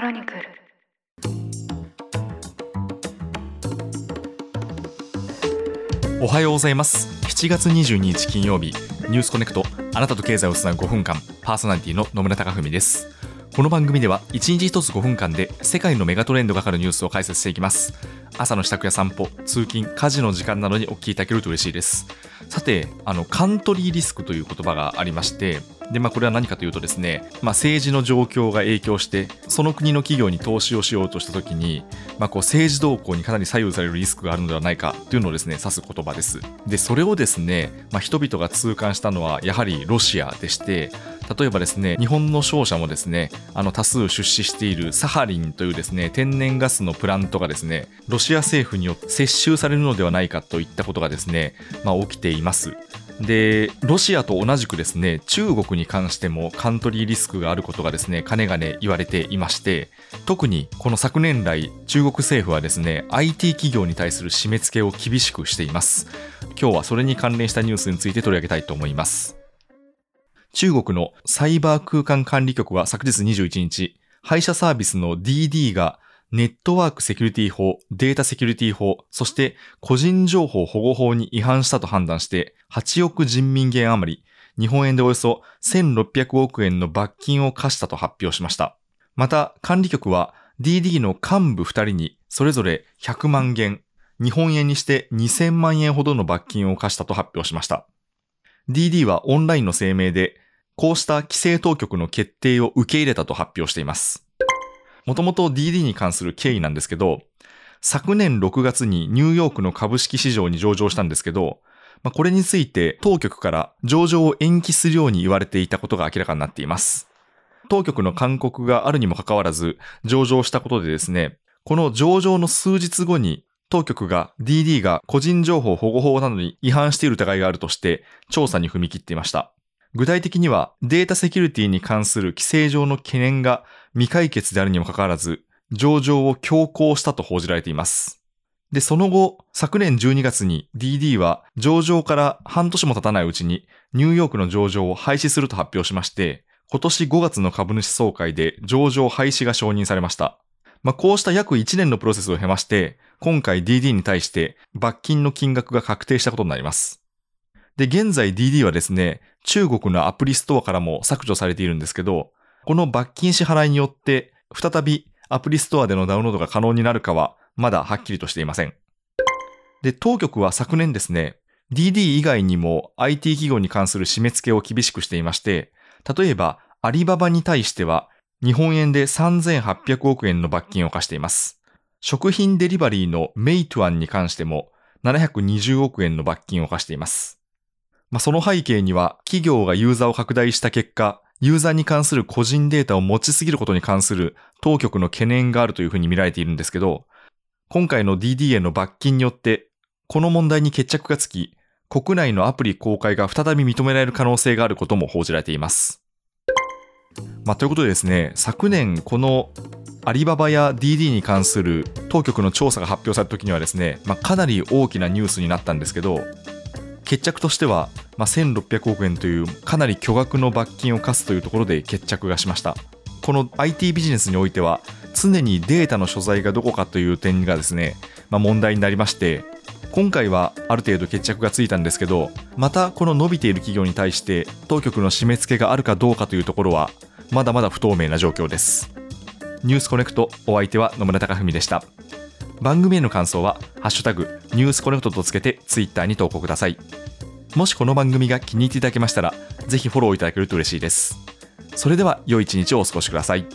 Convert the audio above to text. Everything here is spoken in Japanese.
クロニクル。おはようございます。7月22日金曜日。ニュースコネクト。あなたと経済をつなぐ5分間。パーソナリティの野村貴文です。この番組では1日1つ5分間で世界のメガトレンドがかかるニュースを解説していきます。朝の支度や散歩通勤家事の時間などにお聞きいただけると嬉しいです。さてあのカントリーリスクという言葉がありましてで、まあ、これは何かというとですね、まあ、政治の状況が影響して、その国の企業に投資をしようとしたときに、まあ、こう政治動向にかなり左右されるリスクがあるのではないかというのをですね、指す言葉です。で、それをですね、まあ、人々が痛感したのは、やはりロシアでして、例えばですね、日本の商社もですね、あの多数出資しているサハリンというですね、天然ガスのプラントがですね、ロシア政府によって接収されるのではないかといったことがですね、まあ、起きています。で、ロシアと同じくですね、中国に関してもカントリーリスクがあることがですね、かねがね言われていまして、特にこの昨年来、中国政府はですね、IT 企業に対する締め付けを厳しくしています。今日はそれに関連したニュースについて取り上げたいと思います。中国のサイバー空間管理局は昨日21日、配車サービスの DD がネットワークセキュリティ法、データセキュリティ法、そして個人情報保護法に違反したと判断して、8億人民元余り、日本円でおよそ1600億円の罰金を課したと発表しました。また、管理局は DD の幹部2人にそれぞれ100万元、日本円にして2000万円ほどの罰金を課したと発表しました。DD はオンラインの声明で、こうした規制当局の決定を受け入れたと発表しています。もともと DD に関する経緯なんですけど、昨年6月にニューヨークの株式市場に上場したんですけど、まあ、これについて当局から上場を延期するように言われていたことが明らかになっています。当局の勧告があるにもかかわらず上場したことでですね、この上場の数日後に当局が DD が個人情報保護法などに違反している疑いがあるとして調査に踏み切っていました。具体的にはデータセキュリティに関する規制上の懸念が未解決であるにもかかわらず、上場を強行したと報じられています。で、その後、昨年12月に DD は上場から半年も経たないうちにニューヨークの上場を廃止すると発表しまして、今年5月の株主総会で上場廃止が承認されました。まあ、こうした約1年のプロセスを経まして、今回 DD に対して罰金の金額が確定したことになります。で、現在 DD はですね、中国のアプリストアからも削除されているんですけど、この罰金支払いによって、再びアプリストアでのダウンロードが可能になるかは、まだはっきりとしていません。で、当局は昨年ですね、DD 以外にも IT 企業に関する締め付けを厳しくしていまして、例えばアリババに対しては日本円で3800億円の罰金を課しています。食品デリバリーのメイトゥアンに関しても720億円の罰金を課しています。まあ、その背景には企業がユーザーを拡大した結果、ユーザーに関する個人データを持ちすぎることに関する当局の懸念があるというふうに見られているんですけど、今回の DDA の罰金によって、この問題に決着がつき、国内のアプリ公開が再び認められる可能性があることも報じられています。まあ、ということでですね、昨年このアリババや DD に関する当局の調査が発表された時にはですね、まあ、かなり大きなニュースになったんですけど、決着としては、まあ、1600億円というかなり巨額の罰金を課すというところで決着がしました。この IT ビジネスにおいては常にデータの所在がどこかという点がですね、まあ、問題になりまして今回はある程度決着がついたんですけどまたこの伸びている企業に対して当局の締め付けがあるかどうかというところはまだまだ不透明な状況です。ニュースコネクトお相手は野村貴文でした。番組への感想は、ハッシュタグ、ニュースコネクトとつけてツイッターに投稿ください。もしこの番組が気に入っていただけましたら、ぜひフォローいただけると嬉しいです。それでは、良い一日をお過ごしください。